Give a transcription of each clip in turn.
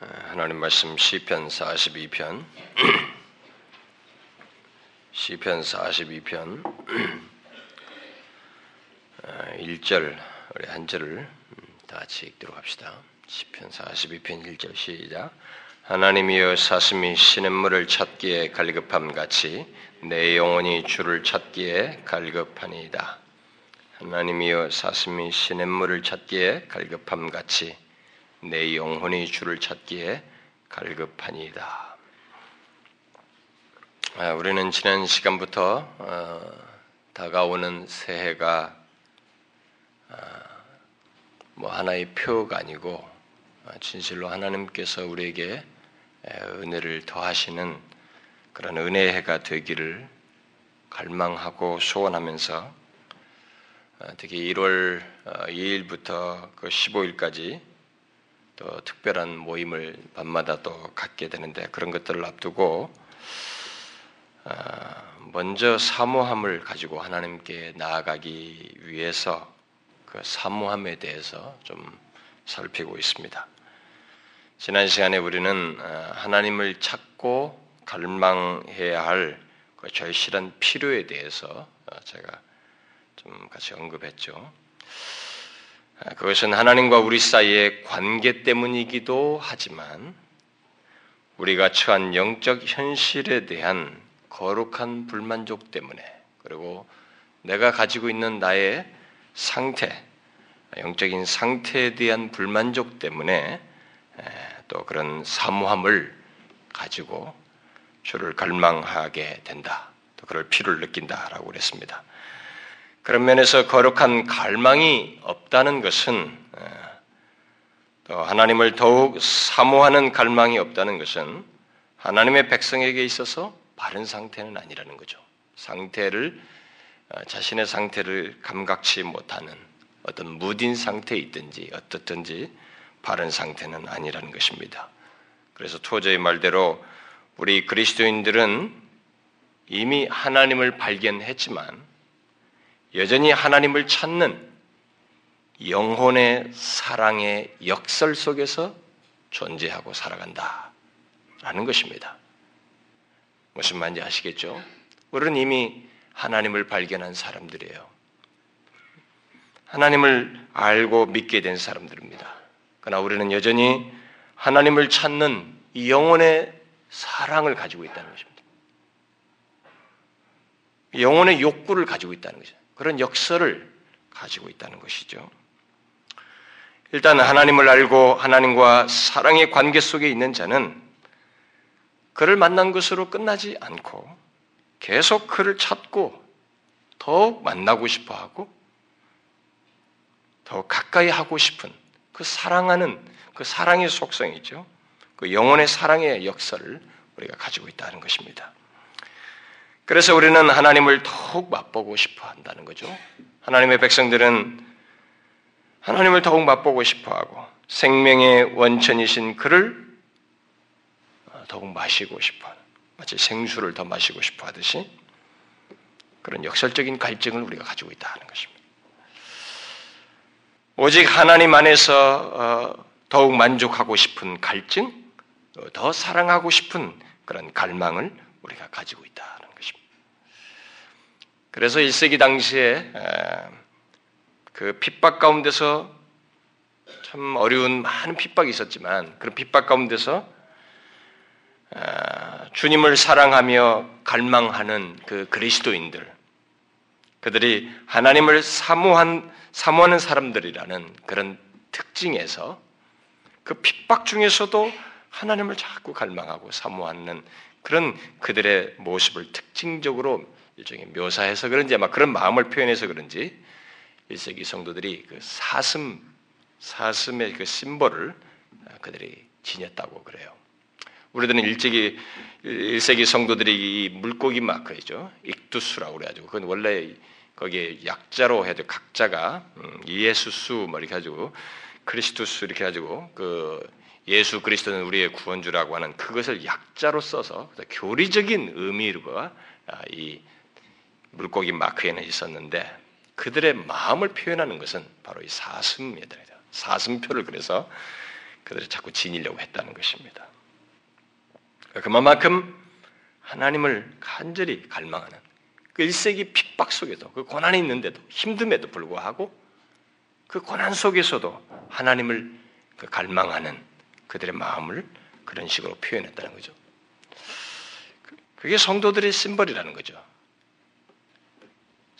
하나님 말씀 시편 42편 시편 42편 1절 우리 한 절을 다 같이 읽도록 합시다. 시편 42편 1절 시작 하나님이여 사슴이 시냇물을 찾기에 갈급함 같이 내 영혼이 주를 찾기에 갈급하니이다. 하나님이여 사슴이 시냇물을 찾기에 갈급함 같이 내 영혼이 주를 찾기에 갈급하니이다. 아, 우리는 지난 시간부터 어, 다가오는 새해가 아, 뭐 하나의 표가 아니고 아, 진실로 하나님께서 우리에게 은혜를 더하시는 그런 은혜의 해가 되기를 갈망하고 소원하면서 아, 특히 1월 2일부터 어, 그 15일까지 또 특별한 모임을 밤마다 또 갖게 되는데 그런 것들을 앞두고 아, 먼저 사모함을 가지고 하나님께 나아가기 위해서 그 사모함에 대해서 좀 살피고 있습니다. 지난 시간에 우리는 아, 하나님을 찾고 갈망해야 할 그 절실한 필요에 대해서 어, 제가 좀 같이 언급했죠. 그것은 하나님과 우리 사이의 관계 때문이기도 하지만 우리가 처한 영적 현실에 대한 거룩한 불만족 때문에 그리고 내가 가지고 있는 나의 상태, 영적인 상태에 대한 불만족 때문에 또 그런 사모함을 가지고 주를 갈망하게 된다. 또 그럴 필요를 느낀다라고 그랬습니다. 그런 면에서 거룩한 갈망이 없다는 것은 또 하나님을 더욱 사모하는 갈망이 없다는 것은 하나님의 백성에게 있어서 바른 상태는 아니라는 거죠. 상태를 어, 자신의 상태를 감각치 못하는 어떤 무딘 상태에 있든지 어떻든지 바른 상태는 아니라는 것입니다. 그래서 토저의 말대로 우리 그리스도인들은 이미 하나님을 발견했지만 여전히 하나님을 찾는 영혼의 사랑의 역설 속에서 존재하고 살아간다. 라는 것입니다. 무슨 말인지 아시겠죠? 우리는 이미 하나님을 발견한 사람들이에요. 하나님을 알고 믿게 된 사람들입니다. 그러나 우리는 여전히 하나님을 찾는 영혼의 사랑을 가지고 있다는 것입니다. 영혼의 욕구를 가지고 있다는 것이죠. 그런 역설을 가지고 있다는 것이죠. 일단 하나님을 알고 하나님과 사랑의 관계 속에 있는 자는 그를 만난 것으로 끝나지 않고 계속 그를 찾고 더욱 만나고 싶어 하고 더 가까이 하고 싶은 그 사랑하는 그 사랑의 속성이죠. 그 영혼의 사랑의 역사를 우리가 가지고 있다는 것입니다. 그래서 우리는 하나님을 더욱 맛보고 싶어 한다는 거죠. 하나님의 백성들은 하나님을 더욱 맛보고 싶어 하고 생명의 원천이신 그를 더욱 마시고 싶어 하는 마치 생수를 더 마시고 싶어 하듯이 그런 역설적인 갈증을 우리가 가지고 있다 하는 것입니다. 오직 하나님 안에서 어, 더욱 만족하고 싶은 갈증, 더 사랑하고 싶은 그런 갈망을 우리가 가지고 있다. 그래서 1세기 당시에 그 핍박 가운데서 참 어려운 많은 핍박이 있었지만 그런 핍박 가운데서 주님을 사랑하며 갈망하는 그 그리스도인들, 그들이 하나님을 사모한, 사모하는 사람들이라는 그런 특징에서 그 핍박 중에서도 하나님을 자꾸 갈망하고 사모하는 그런 그들의 모습을 특징적으로 일종의 묘사해서 그런지 아마 그런 마음을 표현해서 그런지 1세기 성도들이 그 사슴 사슴의 그 심벌을 그들이 지녔다고 그래요. 우리들은 일제기 1세기 성도들이 이 물고기 마크죠. 익두수라고 그래가지고 그건 원래 거기에 약자로 해도 각자가 음, 예수수 뭐 이렇게 가지고 크리스투스 이렇게 가지고 그 예수 그리스도는 우리의 구원주라고 하는 그것을 약자로 써서 교리적인 의미로이 물고기 마크에는 있었는데 그들의 마음을 표현하는 것은 바로 이 사슴이더라. 사슴표를 그래서 그들이 자꾸 지니려고 했다는 것입니다. 그만큼 하나님을 간절히 갈망하는 그 일세기 핍박 속에도 그 고난이 있는데도 힘듦에도 불구하고 그 고난 속에서도 하나님을 그 갈망하는 그들의 마음을 그런 식으로 표현했다는 거죠. 그게 성도들의 심벌이라는 거죠.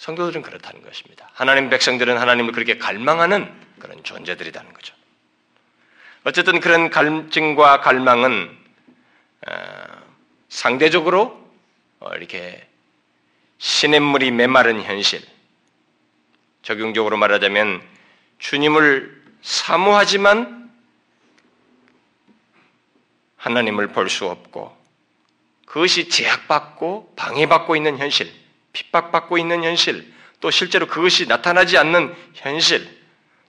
성도들은 그렇다는 것입니다. 하나님 백성들은 하나님을 그렇게 갈망하는 그런 존재들이라는 거죠. 어쨌든 그런 갈증과 갈망은 어, 상대적으로 어, 이렇게 시냇물이 메마른 현실, 적용적으로 말하자면 주님을 사모하지만 하나님을 볼 수 없고 그것이 제약받고 방해받고 있는 현실, 핍박받고 있는 현실, 또 실제로 그것이 나타나지 않는 현실,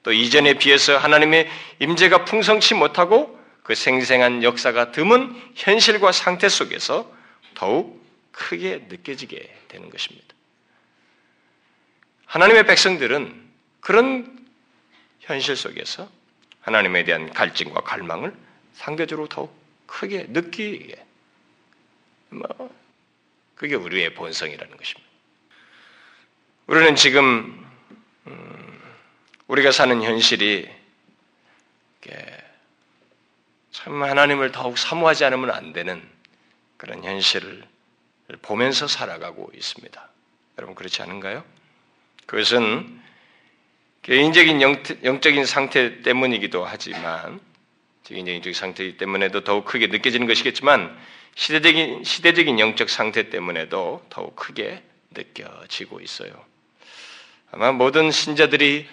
또 이전에 비해서 하나님의 임재가 풍성치 못하고 그 생생한 역사가 드문 현실과 상태 속에서 더욱 크게 느껴지게 되는 것입니다. 하나님의 백성들은 그런 현실 속에서 하나님에 대한 갈증과 갈망을 상대적으로 더욱 크게 느끼게 뭐 그게 우리의 본성이라는 것입니다. 우리는 지금 음, 우리가 사는 현실이 참 하나님을 더욱 사모하지 않으면 안 되는 그런 현실을 보면서 살아가고 있습니다. 여러분 그렇지 않은가요? 그것은 개인적인 영 적인 상태 때문이기도 하지만 개인적인 상태 때문에도 더욱 크게 느껴지는 것이겠지만 시대적인 시대적인 영적 상태 때문에도 더욱 크게 느껴지고 있어요. 아마 모든 신자들이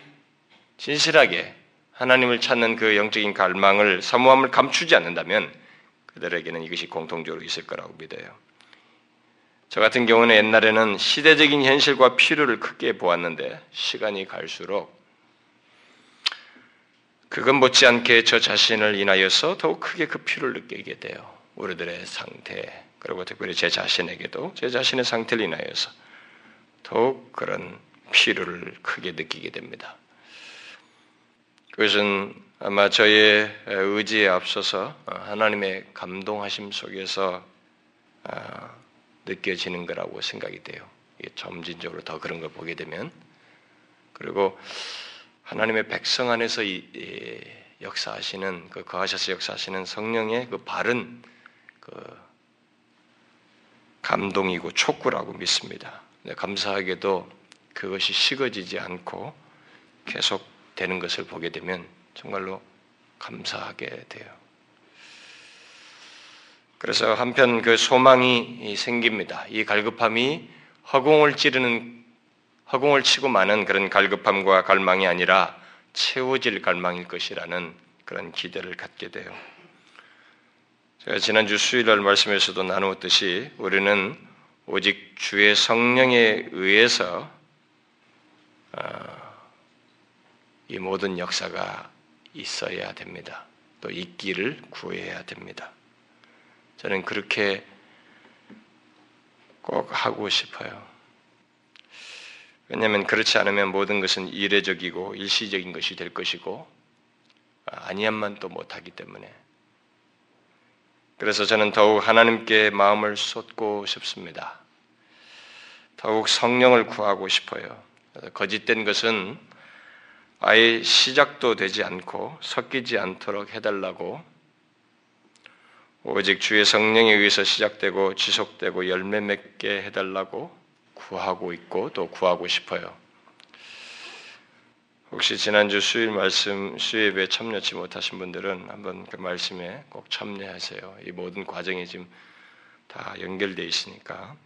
진실하게 하나님을 찾는 그 영적인 갈망을 사모함을 감추지 않는다면 그들에게는 이것이 공통적으로 있을 거라고 믿어요. 저 같은 경우는 옛날에는 시대적인 현실과 필요를 크게 보았는데 시간이 갈수록 그것 못지않게 저 자신을 인하여서 더욱 크게 그 필요를 느끼게 돼요. 우리들의 상태 그리고 특별히 제 자신에게도 제 자신의 상태를 인하여서 더욱 그런 필요를 크게 느끼게 됩니다. 그것은 아마 저의 의지에 앞서서 하나님의 감동하심 속에서 아, 느껴지는 거라고 생각이 돼요. 점진적으로 더 그런 걸 보게 되면 그리고 하나님의 백성 안에서 역사하시는 그 거하셔서 역사하시는 성령의 그 바른 그 감동이고 촉구라고 믿습니다. 감사하게도 그것이 식어지지 않고 계속 되는 것을 보게 되면 정말로 감사하게 돼요. 그래서 한편 그 소망이 생깁니다. 이 갈급함이 허공을 찌르는 허공을 치고 마는 그런 갈급함과 갈망이 아니라 채워질 갈망일 것이라는 그런 기대를 갖게 돼요. 제가 지난주 수요일 말씀에서도 나누었듯이 우리는 오직 주의 성령에 의해서 어, 이 모든 역사가 있어야 됩니다. 또 있기를 구해야 됩니다. 저는 그렇게 꼭 하고 싶어요. 왜냐하면 그렇지 않으면 모든 것은 이례적이고 일시적인 것이 될 것이고 아니함만 또 못하기 때문에 그래서 저는 더욱 하나님께 마음을 쏟고 싶습니다. 더욱 성령을 구하고 싶어요. 거짓된 것은 아예 시작도 되지 않고 섞이지 않도록 해달라고 오직 주의 성령에 의해서 시작되고 지속되고 열매 맺게 해달라고 구하고 있고 또 구하고 싶어요. 혹시 지난주 수일 말씀 수입에 참여치 못하신 분들은 한번 그 말씀에 꼭 참여하세요. 이 모든 과정이 지금 다 연결되어 있으니까.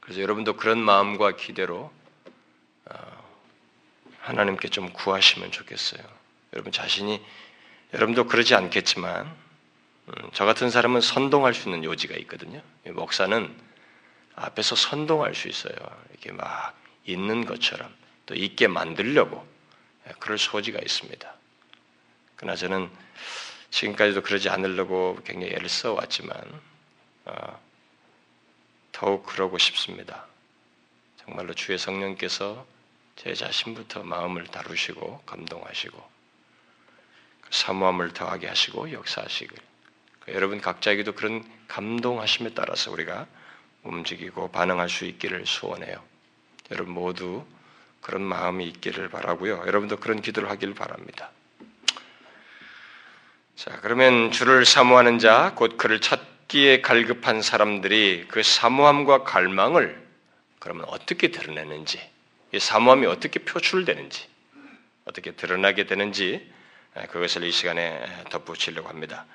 그래서 여러분도 그런 마음과 기대로 어, 하나님께 좀 구하시면 좋겠어요. 여러분 자신이 여러분도 그러지 않겠지만 음, 저 같은 사람은 선동할 수 있는 요지가 있거든요. 목사는 앞에서 선동할 수 있어요. 이렇게 막 있는 것처럼 또 있게 만들려고 예, 그럴 소지가 있습니다. 그러나 저는 지금까지도 그러지 않으려고 굉장히 애를 써왔지만 어, 더욱 그러고 싶습니다. 정말로 주의 성령께서 제 자신부터 마음을 다루시고 감동하시고 사모함을 더하게 하시고 역사하시길. 여러분 각자에게도 그런 감동하심에 따라서 우리가 움직이고 반응할 수 있기를 소원해요. 여러분 모두 그런 마음이 있기를 바라고요. 여러분도 그런 기도를 하길 바랍니다. 자, 그러면 주를 사모하는 자, 곧 그를 찾기에 갈급한 사람들이 그 사모함과 갈망을 그러면 어떻게 드러내는지, 이 사모함이 어떻게 표출되는지, 어떻게 드러나게 되는지 그것을 이 시간에 덧붙이려고 합니다.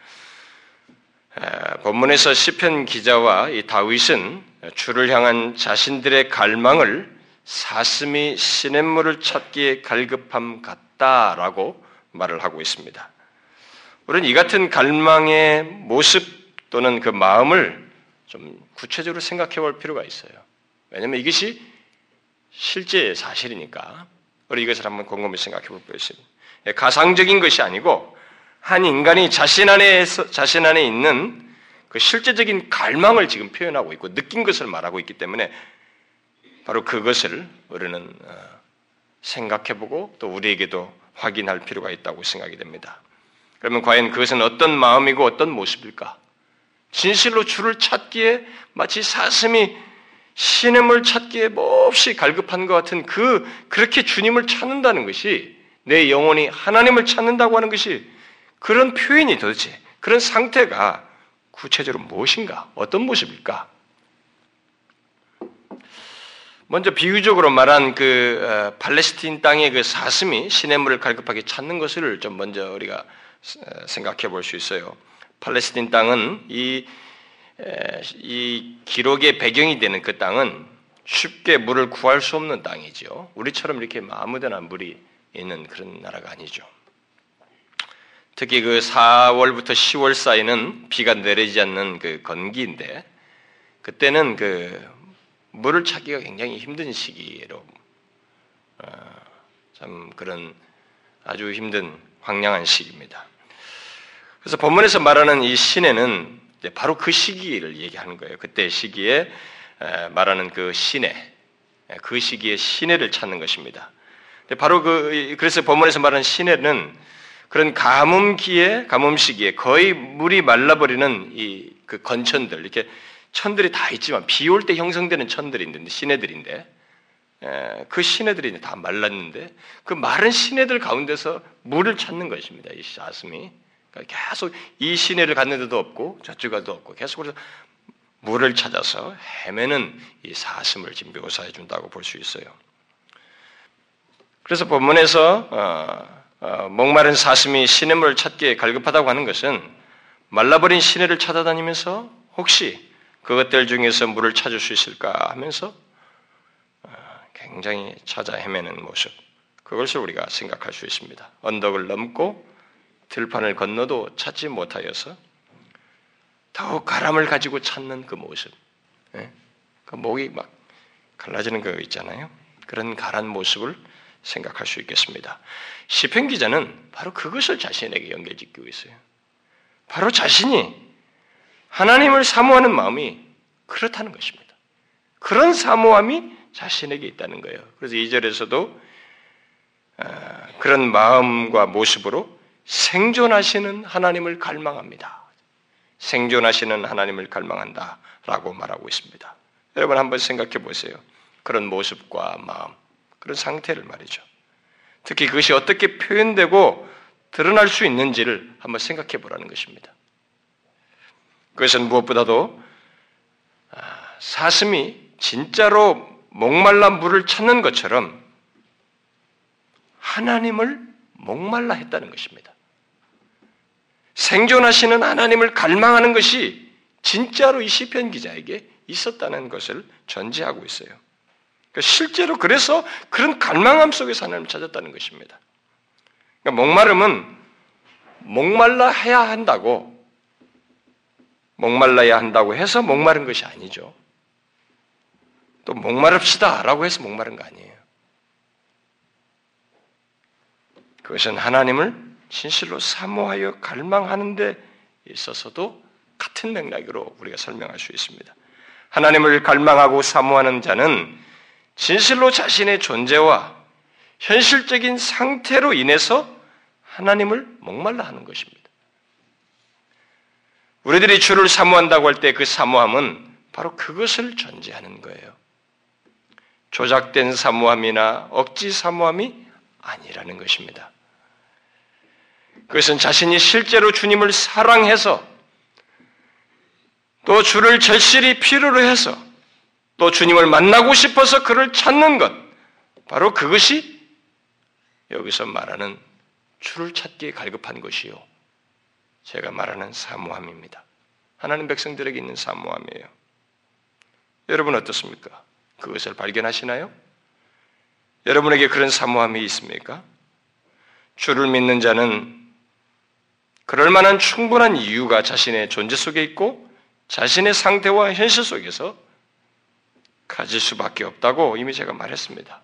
본문에서 시편 기자와 이 다윗은 주를 향한 자신들의 갈망을 사슴이 시냇물을 찾기에 갈급함 같다라고 말을 하고 있습니다. 우리는 이 같은 갈망의 모습 또는 그 마음을 좀 구체적으로 생각해 볼 필요가 있어요. 왜냐하면 이것이 실제 사실이니까 우리 이것을 한번 곰곰이 생각해 볼 필요가 있습니다. 가상적인 것이 아니고 한 인간이 자신 안에 자신 안에 있는 그 실제적인 갈망을 지금 표현하고 있고 느낀 것을 말하고 있기 때문에 바로 그것을 우리는 어, 생각해보고 또 우리에게도 확인할 필요가 있다고 생각이 됩니다. 그러면 과연 그것은 어떤 마음이고 어떤 모습일까? 진실로 주를 찾기에 마치 사슴이 신임을 찾기에 몹시 갈급한 것 같은 그 그렇게 주님을 찾는다는 것이 내 영혼이 하나님을 찾는다고 하는 것이 그런 표현이 도대체 그런 상태가 구체적으로 무엇인가? 어떤 모습일까? 먼저 비유적으로 말한 그 어, 팔레스틴 땅의 그 사슴이 시냇물을 갈급하게 찾는 것을 좀 먼저 우리가 어, 생각해 볼 수 있어요. 팔레스틴 땅은 이, 이 기록의 배경이 되는 그 땅은 쉽게 물을 구할 수 없는 땅이죠. 우리처럼 이렇게 아무데나 물이 있는 그런 나라가 아니죠. 특히 그 4월부터 10월 사이는 비가 내리지 않는 그 건기인데 그때는 그 물을 찾기가 굉장히 힘든 시기로 어, 참 그런 아주 힘든 황량한 시기입니다. 그래서 본문에서 말하는 이 시내는 바로 그 시기를 얘기하는 거예요. 그때 시기에 말하는 그 시내, 그 시기에 시내를 찾는 것입니다. 바로 그 그래서 본문에서 말하는 시내는 그런 가뭄기에 가뭄 시기에 거의 물이 말라버리는 이 그 건천들 이렇게 천들이 다 있지만 비 올 때 형성되는 천들이 있는데 시내들인데 그 시내들이 다 말랐는데 그 마른 시내들 가운데서 물을 찾는 것입니다. 이 사슴이 계속 이 시내를 갔는 데도 없고 저쪽 가도 없고 계속 그래서 물을 찾아서 헤매는 이 사슴을 지금 묘사해 준다고 볼 수 있어요. 그래서 본문에서 어, 어, 목마른 사슴이 시냇물을 찾기에 갈급하다고 하는 것은 말라버린 시내를 찾아다니면서 혹시 그것들 중에서 물을 찾을 수 있을까 하면서 어, 굉장히 찾아 헤매는 모습. 그것을 우리가 생각할 수 있습니다. 언덕을 넘고 들판을 건너도 찾지 못하여서 더욱 가람을 가지고 찾는 그 모습. 예? 그 목이 막 갈라지는 거 있잖아요. 그런 가란 모습을 생각할 수 있겠습니다. 시편 기자는 바로 그것을 자신에게 연결짓고 있어요. 바로 자신이 하나님을 사모하는 마음이 그렇다는 것입니다. 그런 사모함이 자신에게 있다는 거예요. 그래서 2절에서도 아, 그런 마음과 모습으로 생존하시는 하나님을 갈망합니다. 생존하시는 하나님을 갈망한다. 라고 말하고 있습니다. 여러분 한번 생각해 보세요. 그런 모습과 마음, 그런 상태를 말이죠. 특히 그것이 어떻게 표현되고 드러날 수 있는지를 한번 생각해 보라는 것입니다. 그것은 무엇보다도 아, 사슴이 진짜로 목말라 물을 찾는 것처럼 하나님을 목말라 했다는 것입니다. 생존하시는 하나님을 갈망하는 것이 진짜로 이 시편 기자에게 있었다는 것을 전제하고 있어요. 그러니까 실제로 그래서 그런 갈망함 속에서 하나님을 찾았다는 것입니다. 그러니까 목마름은 목말라 해야 한다고 목말라야 한다고 해서 목마른 것이 아니죠. 또 목마릅시다라고 해서 목마른 거 아니에요. 그것은 하나님을 진실로 사모하여 갈망하는 데 있어서도 같은 맥락으로 우리가 설명할 수 있습니다. 하나님을 갈망하고 사모하는 자는 진실로 자신의 존재와 현실적인 상태로 인해서 하나님을 목말라 하는 것입니다. 우리들이 주를 사모한다고 할 때 그 사모함은 바로 그것을 전제하는 거예요. 조작된 사모함이나 억지 사모함이 아니라는 것입니다. 그것은 자신이 실제로 주님을 사랑해서 또 주를 절실히 필요로 해서 또 주님을 만나고 싶어서 그를 찾는 것, 바로 그것이 여기서 말하는 주를 찾기에 갈급한 것이요. 제가 말하는 사모함입니다. 하나님 백성들에게 있는 사모함이에요. 여러분 어떻습니까? 그것을 발견하시나요? 여러분에게 그런 사모함이 있습니까? 주를 믿는 자는 그럴 만한 충분한 이유가 자신의 존재 속에 있고 자신의 상태와 현실 속에서 가질 수밖에 없다고 이미 제가 말했습니다.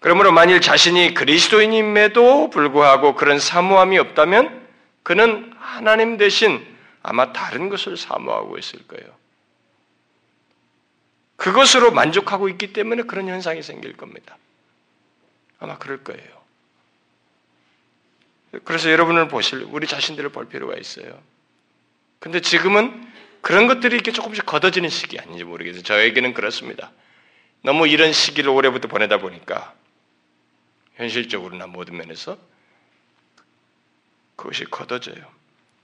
그러므로 만일 자신이 그리스도인임에도 불구하고 그런 사모함이 없다면 그는 하나님 대신 아마 다른 것을 사모하고 있을 거예요. 그것으로 만족하고 있기 때문에 그런 현상이 생길 겁니다. 아마 그럴 거예요. 그래서 여러분을 보실, 우리 자신들을 볼 필요가 있어요. 근데 지금은 그런 것들이 이렇게 조금씩 걷어지는 시기 아닌지 모르겠어요. 저에게는 그렇습니다. 너무 이런 시기를 올해부터 보내다 보니까 현실적으로나 모든 면에서 그것이 걷어져요.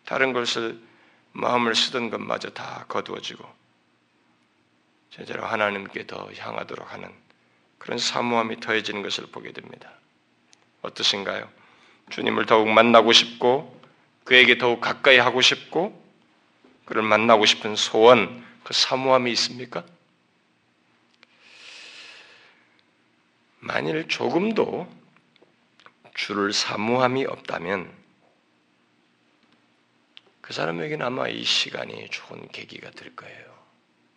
다른 것을 마음을 쓰던 것마저 다 거두어지고 제대로 하나님께 더 향하도록 하는 그런 사모함이 더해지는 것을 보게 됩니다. 어떠신가요? 주님을 더욱 만나고 싶고 그에게 더욱 가까이 하고 싶고 그를 만나고 싶은 소원, 그 사모함이 있습니까? 만일 조금도 주를 사모함이 없다면 그 사람에게는 아마 이 시간이 좋은 계기가 될 거예요.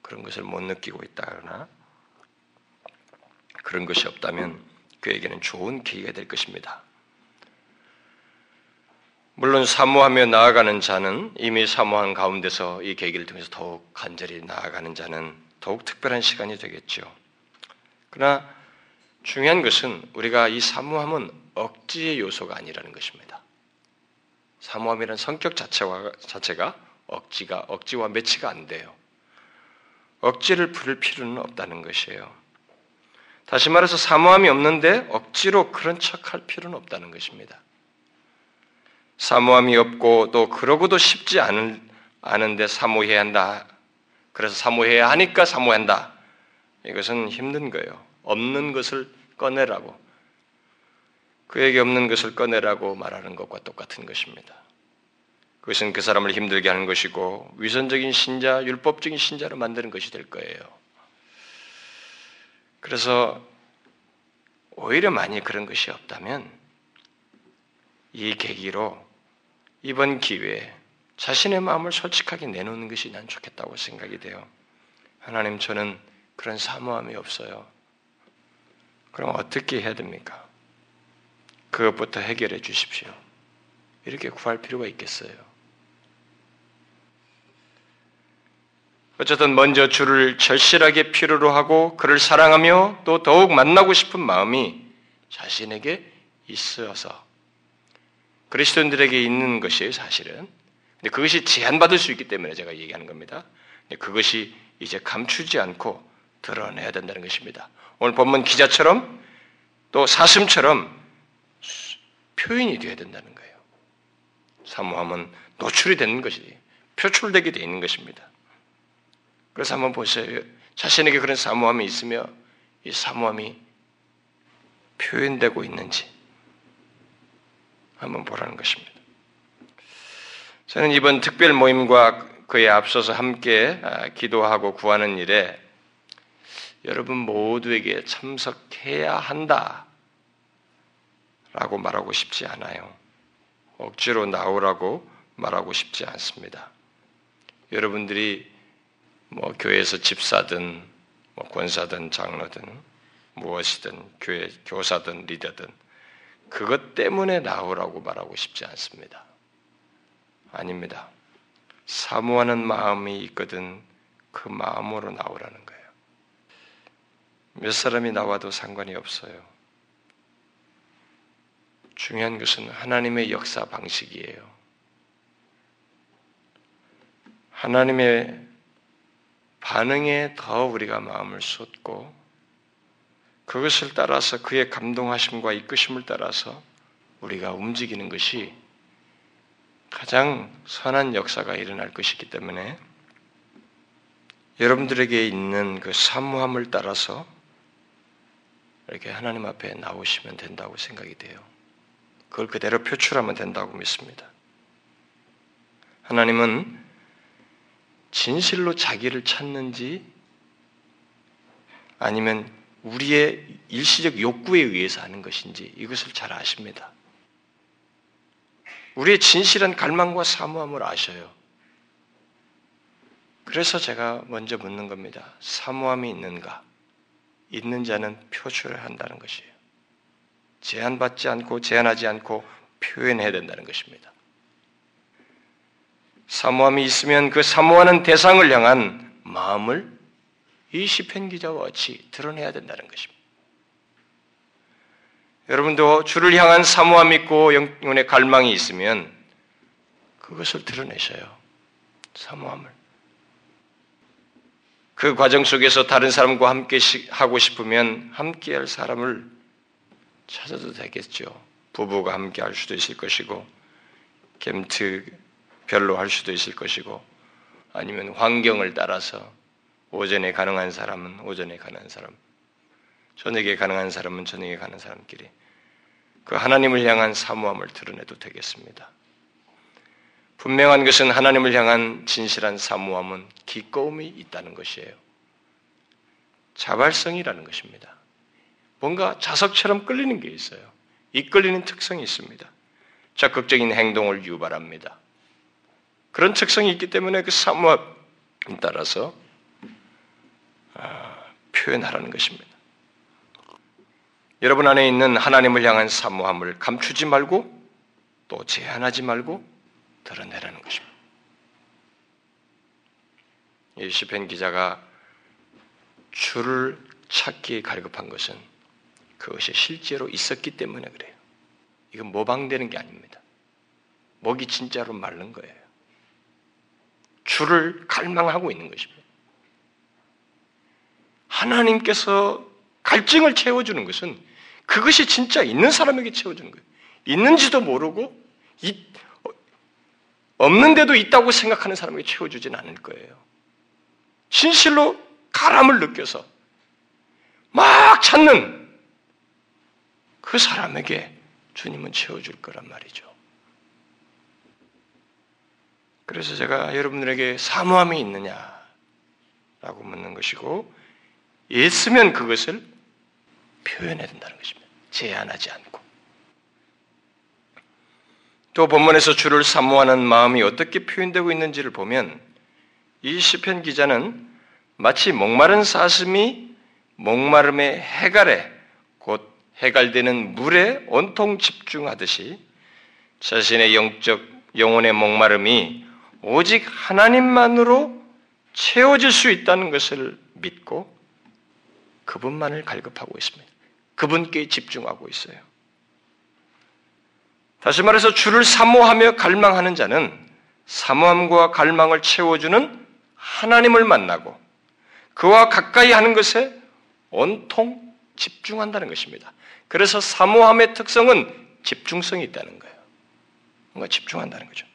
그런 것을 못 느끼고 있다거나 그런 것이 없다면 그에게는 좋은 계기가 될 것입니다. 물론 사모하며 나아가는 자는 이미 사모한 가운데서 이 계기를 통해서 더욱 간절히 나아가는 자는 더욱 특별한 시간이 되겠죠. 그러나 중요한 것은 우리가 이 사모함은 억지의 요소가 아니라는 것입니다. 사모함이라는 성격 자체와, 자체가 억지가, 억지와 매치가 안 돼요. 억지를 부릴 필요는 없다는 것이에요. 다시 말해서 사모함이 없는데 억지로 그런 척할 필요는 없다는 것입니다. 사모함이 없고 또 그러고도 쉽지 않은, 않은데 사모해야 한다. 그래서 사모해야 하니까 사모한다. 이것은 힘든 거예요. 없는 것을 꺼내라고. 그에게 없는 것을 꺼내라고 말하는 것과 똑같은 것입니다. 그것은 그 사람을 힘들게 하는 것이고 위선적인 신자, 율법적인 신자로 만드는 것이 될 거예요. 그래서 오히려 만약 그런 것이 없다면 이 계기로 이번 기회에 자신의 마음을 솔직하게 내놓는 것이 난 좋겠다고 생각이 돼요. 하나님, 저는 그런 사모함이 없어요. 그럼 어떻게 해야 됩니까? 그것부터 해결해 주십시오. 이렇게 구할 필요가 있겠어요. 어쨌든 먼저 주를 절실하게 필요로 하고 그를 사랑하며 또 더욱 만나고 싶은 마음이 자신에게 있어서 그리스도인들에게 있는 것이에요, 사실은. 근데 그것이 제한받을 수 있기 때문에 제가 얘기하는 겁니다. 그것이 이제 감추지 않고 드러내야 된다는 것입니다. 오늘 본문 기자처럼 또 사슴처럼 표현이 되어야 된다는 거예요. 사모함은 노출이 되는 것이 표출되게 되어 있는 것입니다. 그래서 한번 보세요. 자신에게 그런 사모함이 있으며 이 사모함이 표현되고 있는지 한번 보라는 것입니다. 저는 이번 특별 모임과 그에 앞서서 함께 아, 기도하고 구하는 일에 여러분 모두에게 참석해야 한다. 라고 말하고 싶지 않아요. 억지로 나오라고 말하고 싶지 않습니다. 여러분들이 뭐 교회에서 집사든 뭐 권사든 장로든 무엇이든 교회 교사든 리더든 그것 때문에 나오라고 말하고 싶지 않습니다. 아닙니다. 사모하는 마음이 있거든 그 마음으로 나오라는 거예요. 몇 사람이 나와도 상관이 없어요. 중요한 것은 하나님의 역사 방식이에요. 하나님의 반응에 더 우리가 마음을 쏟고 그것을 따라서 그의 감동하심과 이끄심을 따라서 우리가 움직이는 것이 가장 선한 역사가 일어날 것이기 때문에 여러분들에게 있는 그 사무함을 따라서 이렇게 하나님 앞에 나오시면 된다고 생각이 돼요. 그걸 그대로 표출하면 된다고 믿습니다. 하나님은 진실로 자기를 찾는지 아니면 우리의 일시적 욕구에 의해서 하는 것인지 이것을 잘 아십니다. 우리의 진실한 갈망과 사모함을 아셔요. 그래서 제가 먼저 묻는 겁니다. 사모함이 있는가? 있는 자는 표출을 한다는 것이에요. 제한받지 않고 제한하지 않고 표현해야 된다는 것입니다. 사모함이 있으면 그 사모하는 대상을 향한 마음을 이 시편 기자와 같이 드러내야 된다는 것입니다. 여러분도 주를 향한 사모함 있고 영혼의 갈망이 있으면 그것을 드러내셔요. 사모함을. 그 과정 속에서 다른 사람과 함께 하고 싶으면 함께 할 사람을 찾아도 되겠죠. 부부가 함께 할 수도 있을 것이고, 캠트 별로 할 수도 있을 것이고, 아니면 환경을 따라서 오전에 가능한 사람은 오전에 가능한 사람, 저녁에 가능한 사람은 저녁에 가는 사람끼리 그 하나님을 향한 사모함을 드러내도 되겠습니다. 분명한 것은 하나님을 향한 진실한 사모함은 기꺼움이 있다는 것이에요. 자발성이라는 것입니다. 뭔가 자석처럼 끌리는 게 있어요. 이끌리는 특성이 있습니다. 적극적인 행동을 유발합니다. 그런 특성이 있기 때문에 그 사모함 따라서 아, 표현하라는 것입니다. 여러분 안에 있는 하나님을 향한 사모함을 감추지 말고 또 제한하지 말고 드러내라는 것입니다. 이 시편 기자가 주를 찾기에 갈급한 것은 그것이 실제로 있었기 때문에 그래요. 이건 모방되는 게 아닙니다. 목이 진짜로 마른 거예요. 주를 갈망하고 있는 것입니다. 하나님께서 갈증을 채워주는 것은 그것이 진짜 있는 사람에게 채워주는 거예요. 있는지도 모르고 없는데도 있다고 생각하는 사람에게 채워주지는 않을 거예요. 진실로 가람을 느껴서 막 찾는 그 사람에게 주님은 채워줄 거란 말이죠. 그래서 제가 여러분들에게 사모함이 있느냐라고 묻는 것이고, 있으면 그것을 표현해야 된다는 것입니다. 제한하지 않고. 또 본문에서 주를 사모하는 마음이 어떻게 표현되고 있는지를 보면 이 시편 기자는 마치 목마른 사슴이 목마름의 해갈에 곧 해갈되는 물에 온통 집중하듯이 자신의 영적 영혼의 목마름이 오직 하나님만으로 채워질 수 있다는 것을 믿고 그분만을 갈급하고 있습니다. 그분께 집중하고 있어요. 다시 말해서 주를 사모하며 갈망하는 자는 사모함과 갈망을 채워주는 하나님을 만나고 그와 가까이 하는 것에 온통 집중한다는 것입니다. 그래서 사모함의 특성은 집중성이 있다는 거예요. 뭔가 집중한다는 거죠.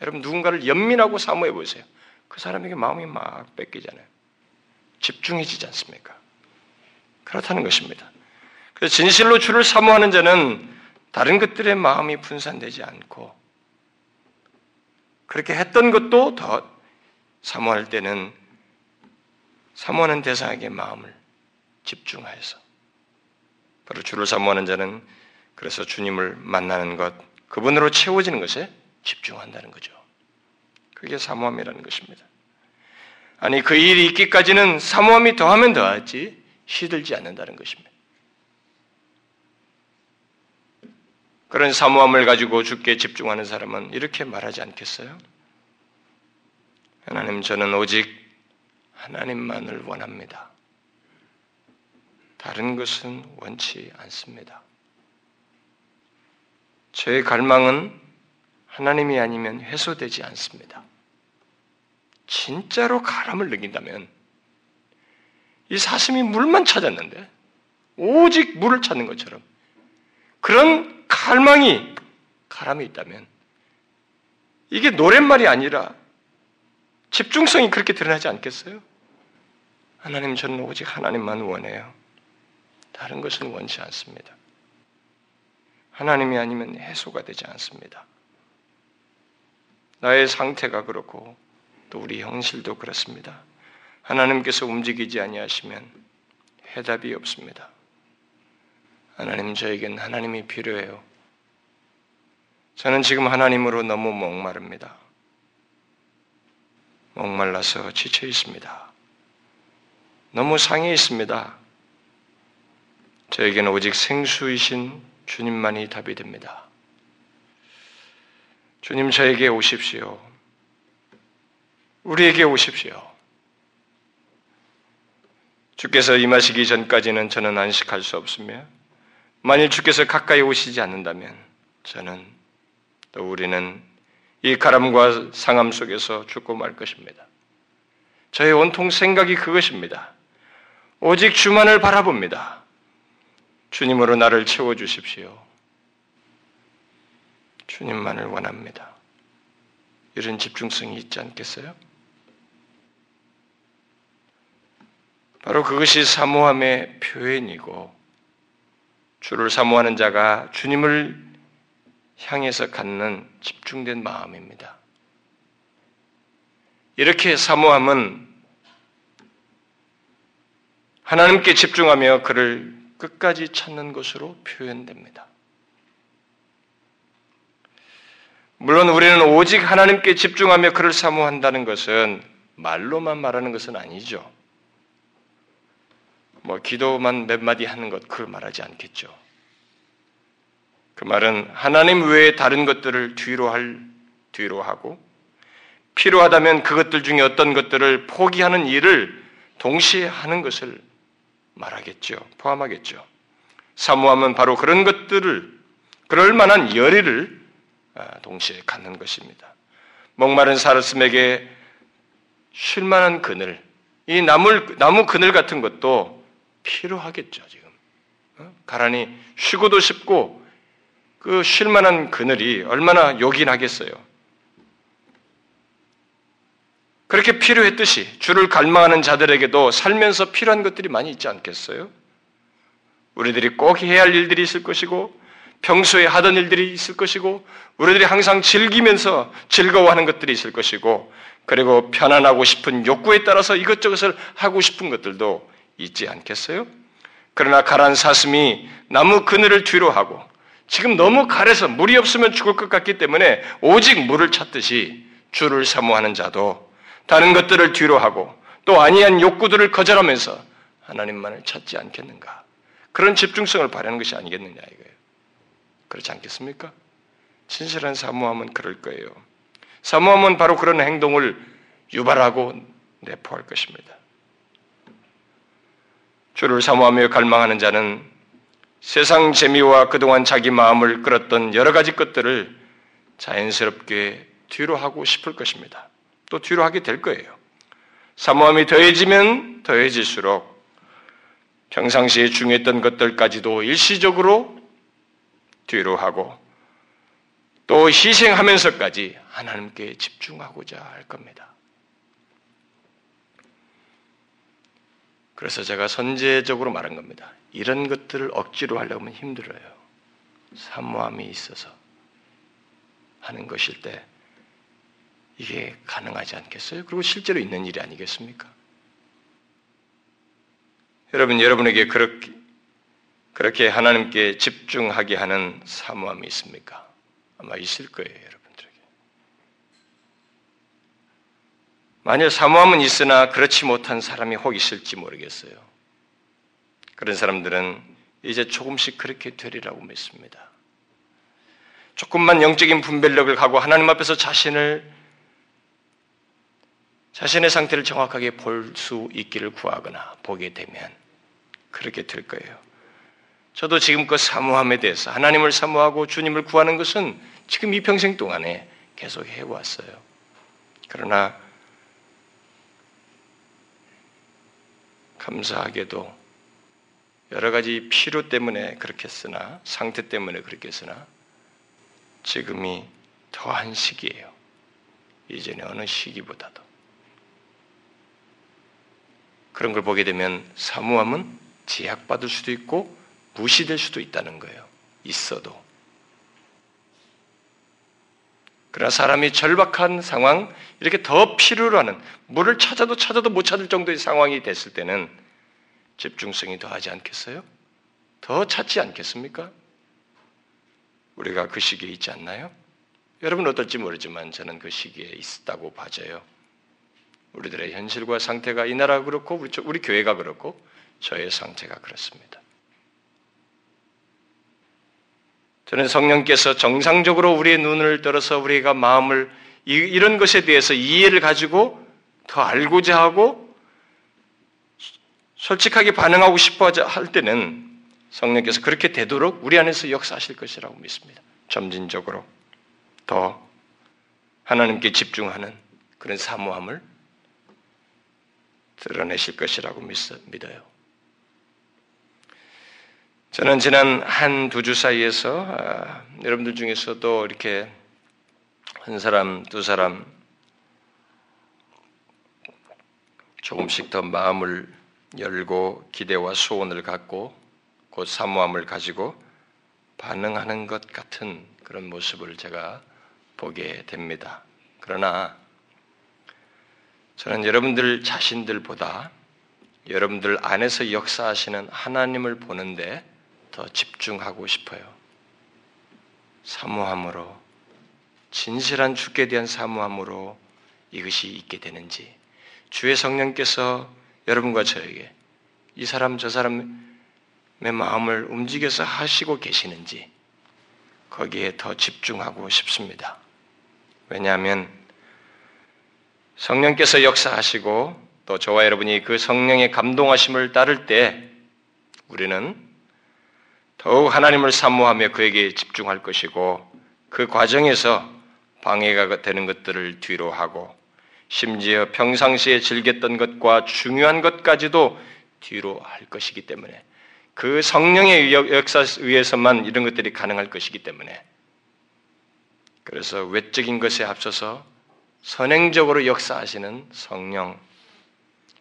여러분 누군가를 연민하고 사모해 보세요. 그 사람에게 마음이 막 뺏기잖아요. 집중해지지 않습니까? 그렇다는 것입니다. 그래서 진실로 주를 사모하는 자는 다른 것들의 마음이 분산되지 않고 그렇게 했던 것도 더 사모할 때는 사모하는 대상에게 마음을 집중하여서 바로 주를 사모하는 자는 그래서 주님을 만나는 것, 그분으로 채워지는 것에 집중한다는 거죠. 그게 사모함이라는 것입니다. 아니 그 일이 있기까지는 사모함이 더하면 더하지 시들지 않는다는 것입니다. 그런 사모함을 가지고 죽게 집중하는 사람은 이렇게 말하지 않겠어요? 하나님, 저는 오직 하나님만을 원합니다. 다른 것은 원치 않습니다. 저의 갈망은 하나님이 아니면 해소되지 않습니다. 진짜로 가람을 느낀다면 이 사슴이 물만 찾았는데 오직 물을 찾는 것처럼 그런 갈망이 가람이 있다면 이게 노랫말이 아니라 집중성이 그렇게 드러나지 않겠어요? 하나님 저는 오직 하나님만 원해요. 다른 것은 원치 않습니다. 하나님이 아니면 해소가 되지 않습니다. 나의 상태가 그렇고 또 우리 형실도 그렇습니다. 하나님께서 움직이지 아니하시면 해답이 없습니다. 하나님 저에겐 하나님이 필요해요. 저는 지금 하나님으로 너무 목마릅니다. 목말라서 지쳐 있습니다. 너무 상해 있습니다. 저에게는 오직 생수이신 주님만이 답이 됩니다. 주님 저에게 오십시오. 우리에게 오십시오. 주께서 임하시기 전까지는 저는 안식할 수 없으며 만일 주께서 가까이 오시지 않는다면 저는 또 우리는 이 가람과 상함 속에서 죽고 말 것입니다. 저의 온통 생각이 그것입니다. 오직 주만을 바라봅니다. 주님으로 나를 채워주십시오. 주님만을 원합니다. 이런 집중성이 있지 않겠어요? 바로 그것이 사모함의 표현이고, 주를 사모하는 자가 주님을 향해서 갖는 집중된 마음입니다. 이렇게 사모함은 하나님께 집중하며 그를 끝까지 찾는 것으로 표현됩니다. 물론 우리는 오직 하나님께 집중하며 그를 사모한다는 것은 말로만 말하는 것은 아니죠. 뭐 기도만 몇 마디 하는 것 그걸 말하지 않겠죠. 그 말은 하나님 외에 다른 것들을 뒤로 할 뒤로 하고 필요하다면 그것들 중에 어떤 것들을 포기하는 일을 동시에 하는 것을 말하겠죠. 포함하겠죠. 사모함은 바로 그런 것들을 그럴 만한 열의를 아, 동시에 갖는 것입니다. 목마른 사르스에게 쉴만한 그늘, 이 나물, 나무 그늘 같은 것도 필요하겠죠, 지금. 어? 가란히 쉬고도 싶고, 그 쉴만한 그늘이 얼마나 요긴하겠어요. 그렇게 필요했듯이 주를 갈망하는 자들에게도 살면서 필요한 것들이 많이 있지 않겠어요? 우리들이 꼭 해야 할 일들이 있을 것이고, 평소에 하던 일들이 있을 것이고, 우리들이 항상 즐기면서 즐거워하는 것들이 있을 것이고, 그리고 편안하고 싶은 욕구에 따라서 이것저것을 하고 싶은 것들도 있지 않겠어요? 그러나 가란 사슴이 나무 그늘을 뒤로 하고, 지금 너무 가래서 물이 없으면 죽을 것 같기 때문에 오직 물을 찾듯이 주를 사모하는 자도 다른 것들을 뒤로 하고 또 아니한 욕구들을 거절하면서 하나님만을 찾지 않겠는가? 그런 집중성을 발휘하는 것이 아니겠느냐 이거예요. 그렇지 않겠습니까? 진실한 사모함은 그럴 거예요. 사모함은 바로 그런 행동을 유발하고 내포할 것입니다. 주를 사모하며 갈망하는 자는 세상 재미와 그동안 자기 마음을 끌었던 여러 가지 것들을 자연스럽게 뒤로 하고 싶을 것입니다. 또 뒤로 하게 될 거예요. 사모함이 더해지면 더해질수록 평상시에 중요했던 것들까지도 일시적으로 뒤로 하고 또 희생하면서까지 하나님께 집중하고자 할 겁니다. 그래서 제가 선제적으로 말한 겁니다. 이런 것들을 억지로 하려면 힘들어요. 사모함이 있어서 하는 것일 때 이게 가능하지 않겠어요? 그리고 실제로 있는 일이 아니겠습니까? 여러분, 여러분에게 그렇게, 그렇게 하나님께 집중하게 하는 사모함이 있습니까? 아마 있을 거예요, 여러분들에게. 만약 사모함은 있으나 그렇지 못한 사람이 혹 있을지 모르겠어요. 그런 사람들은 이제 조금씩 그렇게 되리라고 믿습니다. 조금만 영적인 분별력을 가고 하나님 앞에서 자신을 자신의 상태를 정확하게 볼 수 있기를 구하거나 보게 되면 그렇게 될 거예요. 저도 지금껏 사모함에 대해서 하나님을 사모하고 주님을 구하는 것은 지금 이 평생 동안에 계속 해왔어요. 그러나 감사하게도 여러 가지 필요 때문에 그렇게 쓰나 상태 때문에 그렇게 쓰나 지금이 더한 시기예요. 이전에 어느 시기보다도. 그런 걸 보게 되면 사모함은 제약받을 수도 있고 무시될 수도 있다는 거예요. 있어도. 그러나 사람이 절박한 상황, 이렇게 더 필요로 하는, 물을 찾아도 찾아도 못 찾을 정도의 상황이 됐을 때는 집중성이 더하지 않겠어요? 더 찾지 않겠습니까? 우리가 그 시기에 있지 않나요? 여러분 어떨지 모르지만 저는 그 시기에 있다고 봐져요. 우리들의 현실과 상태가 이 나라가 그렇고 우리 교회가 그렇고 저의 상태가 그렇습니다. 저는 성령께서 정상적으로 우리의 눈을 들어서 우리가 마음을 이런 것에 대해서 이해를 가지고 더 알고자 하고 솔직하게 반응하고 싶어 할 때는 성령께서 그렇게 되도록 우리 안에서 역사하실 것이라고 믿습니다. 점진적으로 더 하나님께 집중하는 그런 사모함을 드러내실 것이라고 믿어요. 저는 지난 한 두 주 사이에서 아, 여러분들 중에서도 이렇게 한 사람, 두 사람 조금씩 더 마음을 열고 기대와 소원을 갖고 곧 사모함을 가지고 반응하는 것 같은 그런 모습을 제가 보게 됩니다. 그러나 저는 여러분들 자신들보다 여러분들 안에서 역사하시는 하나님을 보는데 더 집중하고 싶어요. 사모함으로, 진실한 주께 대한 사모함으로 이것이 있게 되는지, 주의 성령께서 여러분과 저에게 이 사람 저 사람의 마음을 움직여서 하시고 계시는지 거기에 더 집중하고 싶습니다. 왜냐하면 성령께서 역사하시고 또 저와 여러분이 그 성령의 감동하심을 따를 때 우리는 더욱 하나님을 사모하며 그에게 집중할 것이고 그 과정에서 방해가 되는 것들을 뒤로 하고 심지어 평상시에 즐겼던 것과 중요한 것까지도 뒤로 할 것이기 때문에 그 성령의 역사에 의해서만 이런 것들이 가능할 것이기 때문에 그래서 외적인 것에 앞서서 선행적으로 역사하시는 성령,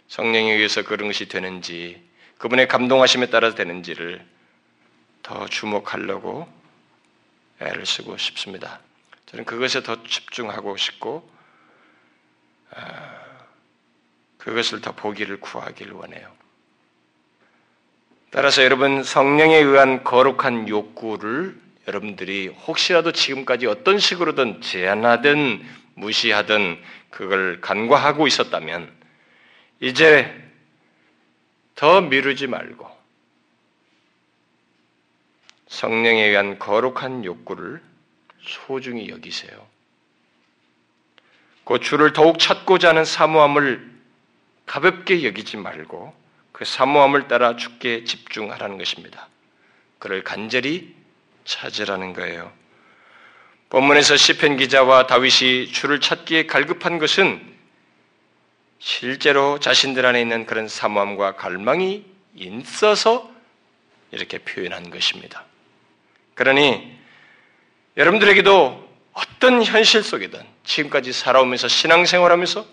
성령에 의해서 그런 것이 되는지, 그분의 감동하심에 따라 되는지를 더 주목하려고 애를 쓰고 싶습니다. 저는 그것에 더 집중하고 싶고, 아, 그것을 더 보기를 구하기를 원해요. 따라서 여러분 성령에 의한 거룩한 욕구를 여러분들이 혹시라도 지금까지 어떤 식으로든 제한하든 무시하든 그걸 간과하고 있었다면 이제 더 미루지 말고 성령에 의한 거룩한 욕구를 소중히 여기세요. 그 주를 더욱 찾고자 하는 사모함을 가볍게 여기지 말고 그 사모함을 따라 주께 집중하라는 것입니다. 그를 간절히 찾으라는 거예요. 본문에서 시편 기자와 다윗이 주를 찾기에 갈급한 것은 실제로 자신들 안에 있는 그런 사모함과 갈망이 있어서 이렇게 표현한 것입니다. 그러니 여러분들에게도 어떤 현실 속이든 지금까지 살아오면서 신앙생활하면서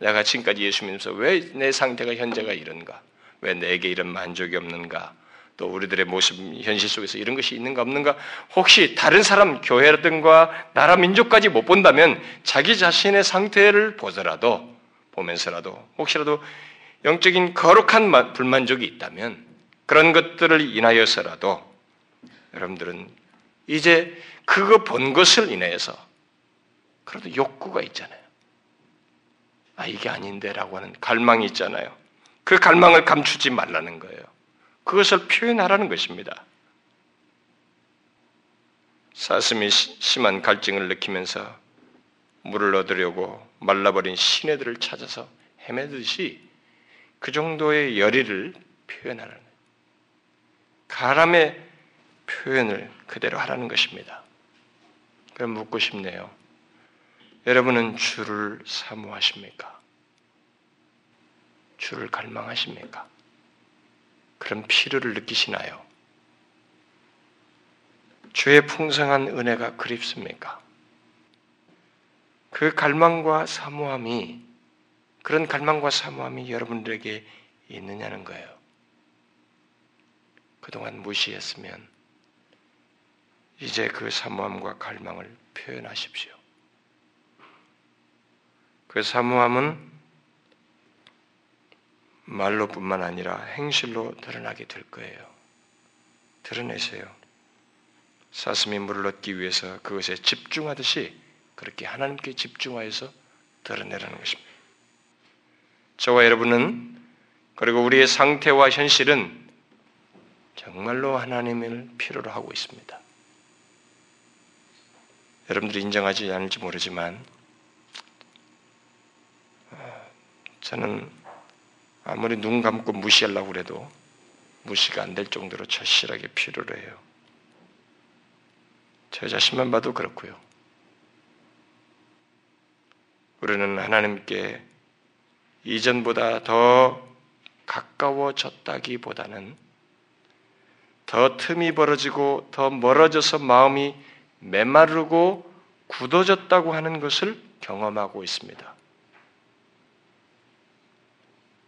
내가 지금까지 예수 믿으면서 왜 내 상태가 현재가 이런가? 왜 내게 이런 만족이 없는가? 또 우리들의 모습, 현실 속에서 이런 것이 있는가 없는가? 혹시 다른 사람, 교회라든가 나라 민족까지 못 본다면 자기 자신의 상태를 보더라도, 보면서라도, 혹시라도 영적인 거룩한 불만족이 있다면 그런 것들을 인하여서라도 여러분들은 이제 그거 본 것을 인해서 그래도 욕구가 있잖아요. 아, 이게 아닌데라고 하는 갈망이 있잖아요. 그 갈망을 감추지 말라는 거예요. 그것을 표현하라는 것입니다. 사슴이 심한 갈증을 느끼면서 물을 얻으려고 말라버린 시내들을 찾아서 헤매듯이 그 정도의 열의를 표현하는 거예요. 가람의 표현을 그대로 하라는 것입니다. 그럼 묻고 싶네요. 여러분은 주를 사모하십니까? 주를 갈망하십니까? 그런 필요를 느끼시나요? 주의 풍성한 은혜가 그립습니까? 그 갈망과 사모함이 그런 갈망과 사모함이 여러분들에게 있느냐는 거예요. 그동안 무시했으면 이제 그 사모함과 갈망을 표현하십시오. 그 사모함은 말로뿐만 아니라 행실로 드러나게 될 거예요. 드러내세요. 사슴이 물을 얻기 위해서 그것에 집중하듯이 그렇게 하나님께 집중하여서 드러내라는 것입니다. 저와 여러분은 그리고 우리의 상태와 현실은 정말로 하나님을 필요로 하고 있습니다. 여러분들이 인정하지 않을지 모르지만 어, 저는 아무리 눈 감고 무시하려고 해도 무시가 안 될 정도로 절실하게 필요로 해요. 저 자신만 봐도 그렇고요. 우리는 하나님께 이전보다 더 가까워졌다기보다는 더 틈이 벌어지고 더 멀어져서 마음이 메마르고 굳어졌다고 하는 것을 경험하고 있습니다.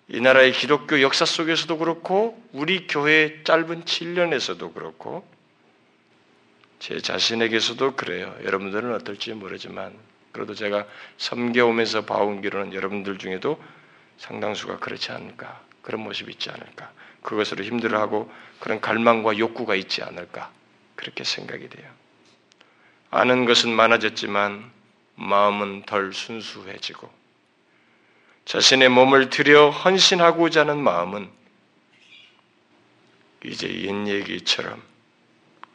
이 나라의 기독교 역사 속에서도 그렇고 우리 교회의 짧은 7년에서도 그렇고 제 자신에게서도 그래요. 여러분들은 어떨지 모르지만 그래도 제가 섬겨오면서 봐온 기로는 여러분들 중에도 상당수가 그렇지 않을까 그런 모습이 있지 않을까 그것으로 힘들어하고 그런 갈망과 욕구가 있지 않을까 그렇게 생각이 돼요. 아는 것은 많아졌지만 마음은 덜 순수해지고 자신의 몸을 들여 헌신하고자 하는 마음은 이제 옛 얘기처럼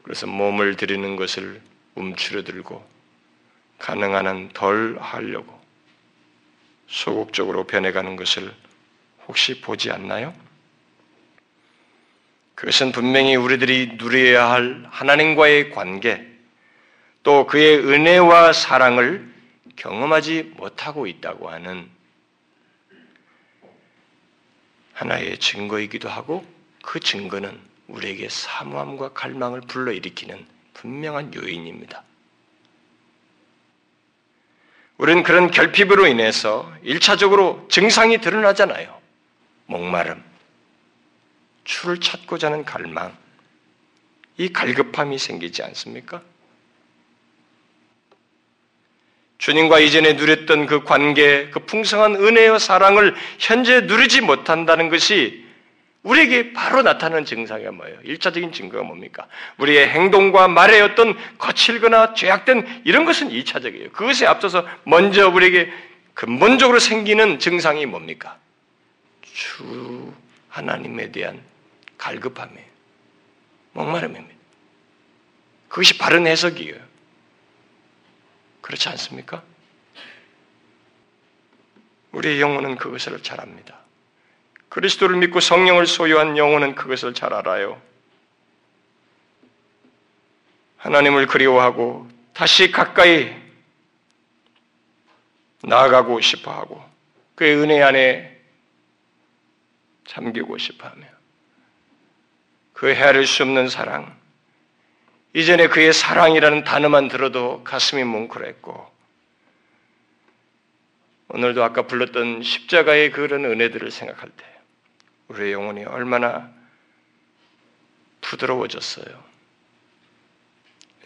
그래서 몸을 들이는 것을 움츠러들고 가능한 한 덜 하려고 소극적으로 변해가는 것을 혹시 보지 않나요? 그것은 분명히 우리들이 누려야 할 하나님과의 관계, 또 그의 은혜와 사랑을 경험하지 못하고 있다고 하는 하나의 증거이기도 하고 그 증거는 우리에게 사모함과 갈망을 불러일으키는 분명한 요인입니다. 우리는 그런 결핍으로 인해서 일차적으로 증상이 드러나잖아요. 목마름, 추를 찾고자 하는 갈망, 이 갈급함이 생기지 않습니까? 주님과 이전에 누렸던 그 관계, 그 풍성한 은혜와 사랑을 현재 누리지 못한다는 것이 우리에게 바로 나타나는 증상이 뭐예요? 일차적인 증거가 뭡니까? 우리의 행동과 말의 어떤 거칠거나 죄악된 이런 것은 이차적이에요. 그것에 앞서서 먼저 우리에게 근본적으로 생기는 증상이 뭡니까? 주 하나님에 대한 갈급함이에요. 목마름입니다. 그것이 바른 해석이에요. 그렇지 않습니까? 우리의 영혼은 그것을 잘 압니다. 그리스도를 믿고 성령을 소유한 영혼은 그것을 잘 알아요. 하나님을 그리워하고 다시 가까이 나아가고 싶어 하고 그의 은혜 안에 잠기고 싶어 하며 그 헤아릴 수 없는 사랑, 이전에 그의 사랑이라는 단어만 들어도 가슴이 뭉클했고, 오늘도 아까 불렀던 십자가의 그런 은혜들을 생각할 때, 우리의 영혼이 얼마나 부드러워졌어요.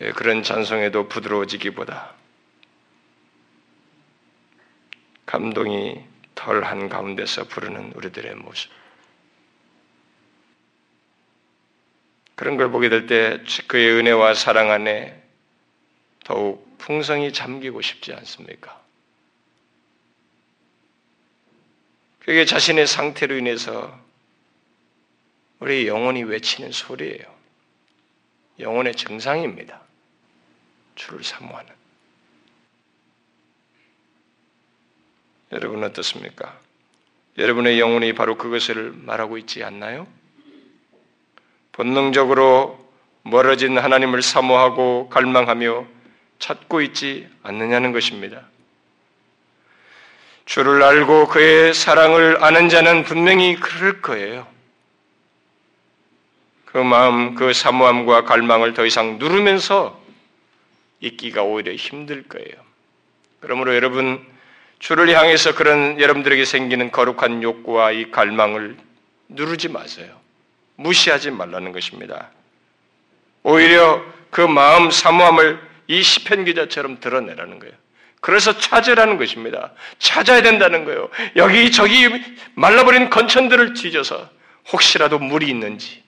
예, 그런 찬송에도 부드러워지기보다 감동이 덜한 가운데서 부르는 우리들의 모습. 그런 걸 보게 될 때 그의 은혜와 사랑 안에 더욱 풍성이 잠기고 싶지 않습니까? 그게 자신의 상태로 인해서 우리 영혼이 외치는 소리예요. 영혼의 증상입니다. 주를 사모하는. 여러분 어떻습니까? 여러분의 영혼이 바로 그것을 말하고 있지 않나요? 본능적으로 멀어진 하나님을 사모하고 갈망하며 찾고 있지 않느냐는 것입니다. 주를 알고 그의 사랑을 아는 자는 분명히 그럴 거예요. 그 마음, 그 사모함과 갈망을 더 이상 누르면서 있기가 오히려 힘들 거예요. 그러므로 여러분, 주를 향해서 그런 여러분들에게 생기는 거룩한 욕구와 이 갈망을 누르지 마세요. 무시하지 말라는 것입니다. 오히려 그 마음 사모함을 이 시편 기자처럼 드러내라는 거예요. 그래서 찾으라는 것입니다. 찾아야 된다는 거예요. 여기 저기 말라버린 건천들을 뒤져서 혹시라도 물이 있는지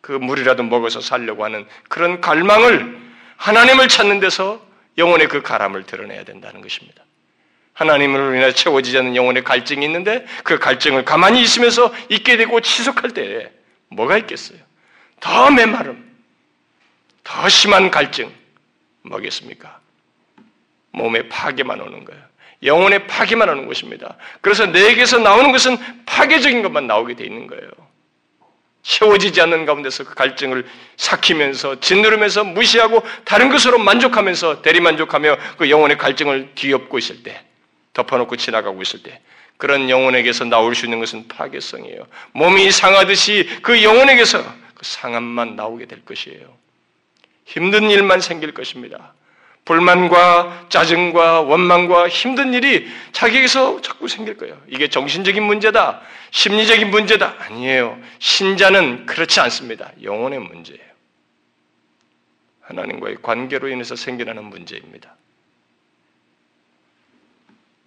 그 물이라도 먹어서 살려고 하는 그런 갈망을 하나님을 찾는 데서 영혼의 그 가람을 드러내야 된다는 것입니다. 하나님으로 인해 채워지지 않는 영혼의 갈증이 있는데 그 갈증을 가만히 있으면서 있게 되고 지속할 때에 뭐가 있겠어요? 더 메마름, 더 심한 갈증 뭐겠습니까? 몸에 파괴만 오는 거예요. 영혼의 파괴만 오는 것입니다. 그래서 내게서 나오는 것은 파괴적인 것만 나오게 돼 있는 거예요. 채워지지 않는 가운데서 그 갈증을 삭히면서 짓누르면서 무시하고 다른 것으로 만족하면서 대리만족하며 그 영혼의 갈증을 뒤엎고 있을 때 덮어놓고 지나가고 있을 때 그런 영혼에게서 나올 수 있는 것은 파괴성이에요. 몸이 상하듯이 그 영혼에게서 그 상함만 나오게 될 것이에요. 힘든 일만 생길 것입니다. 불만과 짜증과 원망과 힘든 일이 자기에게서 자꾸 생길 거예요. 이게 정신적인 문제다. 심리적인 문제다. 아니에요. 신자는 그렇지 않습니다. 영혼의 문제예요. 하나님과의 관계로 인해서 생겨나는 문제입니다.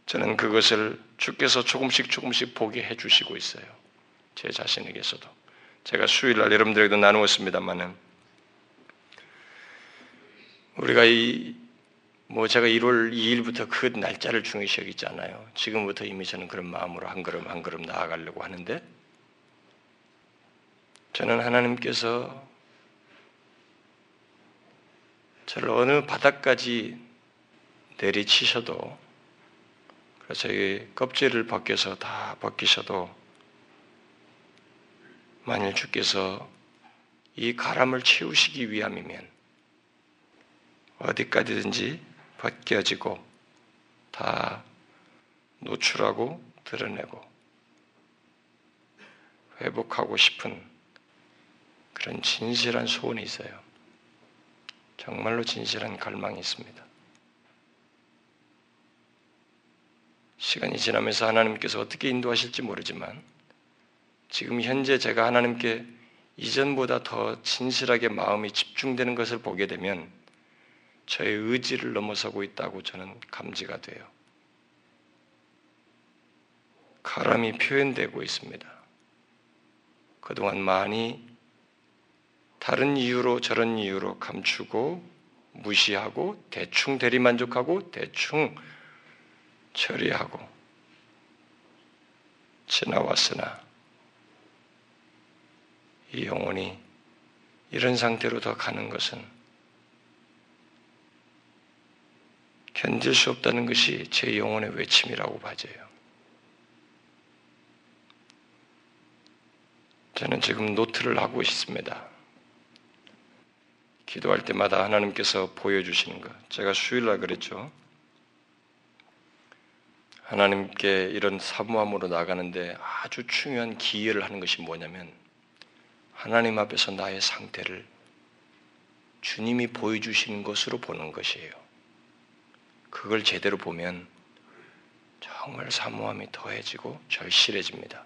저는 그것을 주께서 조금씩 조금씩 보게 해주시고 있어요. 제 자신에게서도. 제가 수요일날 여러분들에게도 나누었습니다만은 우리가 이 뭐 제가 1월 2일부터 그 날짜를 중요시 여기지 않아요. 지금부터 이미 저는 그런 마음으로 한 걸음 한 걸음 나아가려고 하는데 저는 하나님께서 저를 어느 바닥까지 내리치셔도 이 껍질을 벗겨서 다 벗기셔도 만일 주께서 이 가람을 채우시기 위함이면 어디까지든지 벗겨지고 다 노출하고 드러내고 회복하고 싶은 그런 진실한 소원이 있어요. 정말로 진실한 갈망이 있습니다. 시간이 지나면서 하나님께서 어떻게 인도하실지 모르지만 지금 현재 제가 하나님께 이전보다 더 진실하게 마음이 집중되는 것을 보게 되면 저의 의지를 넘어서고 있다고 저는 감지가 돼요. 가람이 표현되고 있습니다. 그동안 많이 다른 이유로 저런 이유로 감추고 무시하고 대충 대리만족하고 대충 처리하고 지나왔으나 이 영혼이 이런 상태로 더 가는 것은 견딜 수 없다는 것이 제 영혼의 외침이라고 봐져요. 저는 지금 노트를 하고 있습니다. 기도할 때마다 하나님께서 보여주시는 것. 제가 수요일날 그랬죠. 하나님께 이런 사모함으로 나가는데 아주 중요한 기회를 하는 것이 뭐냐면 하나님 앞에서 나의 상태를 주님이 보여주시는 것으로 보는 것이에요. 그걸 제대로 보면 정말 사모함이 더해지고 절실해집니다.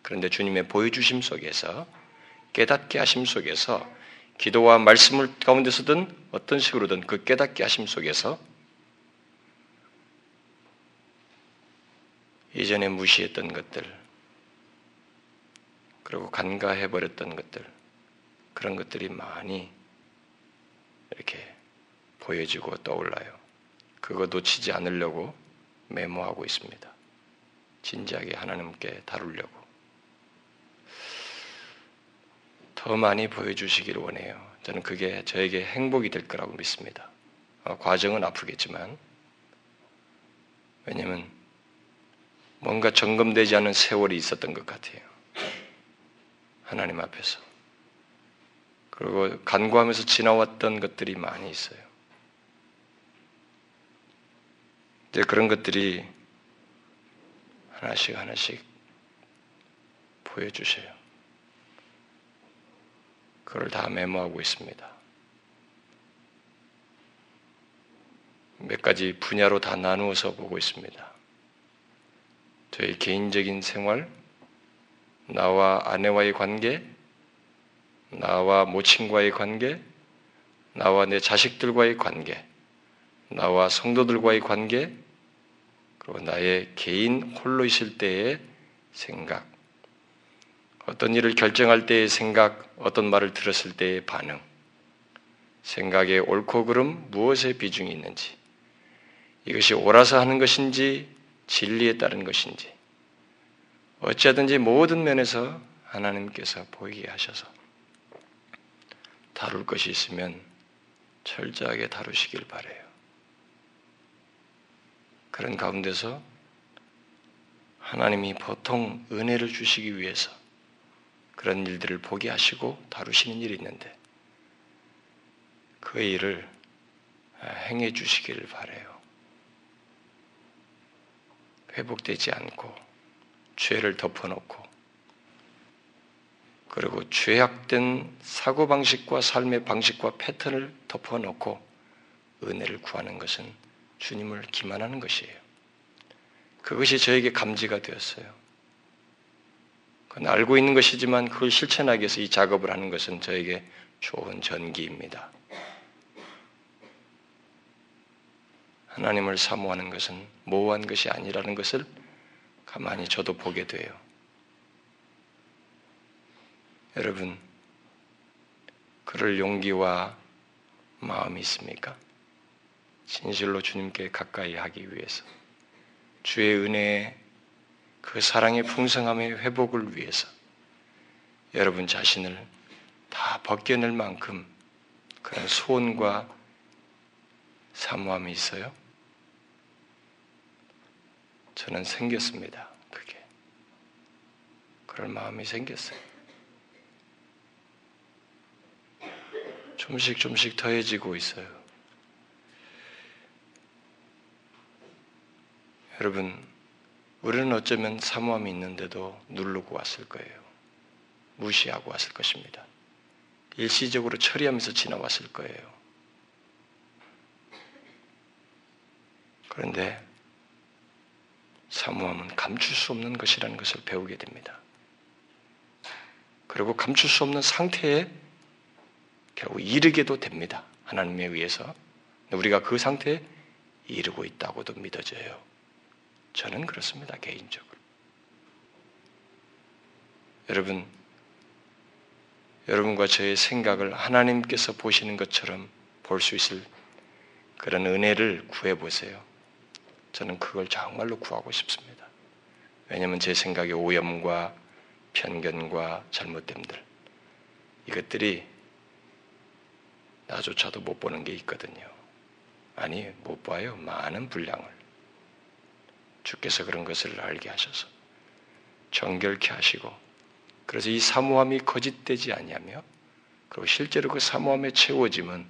그런데 주님의 보여주심 속에서 깨닫게 하심 속에서 기도와 말씀을 가운데서든 어떤 식으로든 그 깨닫게 하심 속에서 이전에 무시했던 것들 그리고 간과해버렸던 것들 그런 것들이 많이 이렇게 보여지고 떠올라요. 그거 놓치지 않으려고 메모하고 있습니다. 진지하게 하나님께 다루려고. 더 많이 보여주시기를 원해요. 저는 그게 저에게 행복이 될 거라고 믿습니다. 어, 과정은 아프겠지만, 왜냐면 뭔가 점검되지 않은 세월이 있었던 것 같아요. 하나님 앞에서. 그리고 간구하면서 지나왔던 것들이 많이 있어요. 이제 그런 것들이 하나씩 하나씩 보여주세요. 그걸 다 메모하고 있습니다. 몇 가지 분야로 다 나누어서 보고 있습니다. 저희 개인적인 생활, 나와 아내와의 관계, 나와 모친과의 관계, 나와 내 자식들과의 관계, 나와 성도들과의 관계, 그리고 나의 개인 홀로 있을 때의 생각, 어떤 일을 결정할 때의 생각, 어떤 말을 들었을 때의 반응, 생각의 옳고 그름 무엇에 비중이 있는지, 이것이 옳아서 하는 것인지 진리에 따른 것인지, 어찌하든지 모든 면에서 하나님께서 보이게 하셔서 다룰 것이 있으면 철저하게 다루시길 바래요. 그런 가운데서 하나님이 보통 은혜를 주시기 위해서 그런 일들을 보게 하시고 다루시는 일이 있는데 그 일을 행해 주시기를 바래요. 회복되지 않고 죄를 덮어놓고 그리고 죄악된 사고방식과 삶의 방식과 패턴을 덮어놓고 은혜를 구하는 것은 주님을 기만하는 것이에요. 그것이 저에게 감지가 되었어요. 그건 알고 있는 것이지만 그걸 실천하기 위해서 이 작업을 하는 것은 저에게 좋은 전기입니다. 하나님을 사모하는 것은 모호한 것이 아니라는 것을 가만히 저도 보게 돼요. 여러분, 그럴 용기와 마음이 있습니까? 진실로 주님께 가까이 하기 위해서 주의 은혜에 그 사랑의 풍성함의 회복을 위해서 여러분 자신을 다 벗겨낼 만큼 그런 소원과 사모함이 있어요? 저는 생겼습니다. 그게. 그럴 마음이 생겼어요. 좀씩 좀씩 더해지고 있어요. 여러분, 우리는 어쩌면 사모함이 있는데도 누르고 왔을 거예요. 무시하고 왔을 것입니다. 일시적으로 처리하면서 지나왔을 거예요. 그런데 사모함은 감출 수 없는 것이라는 것을 배우게 됩니다. 그리고 감출 수 없는 상태에 결국 이르게도 됩니다. 하나님에 의해서. 우리가 그 상태에 이르고 있다고도 믿어져요. 저는 그렇습니다. 개인적으로. 여러분, 여러분과 저의 생각을 하나님께서 보시는 것처럼 볼 수 있을 그런 은혜를 구해 보세요. 저는 그걸 정말로 구하고 싶습니다. 왜냐하면 제 생각의 오염과 편견과 잘못됨들 이것들이 나조차도 못 보는 게 있거든요. 아니 못 봐요. 많은 분량을. 주께서 그런 것을 알게 하셔서 정결케 하시고 그래서 이 사모함이 거짓되지 아니하며 그리고 실제로 그 사모함에 채워짐은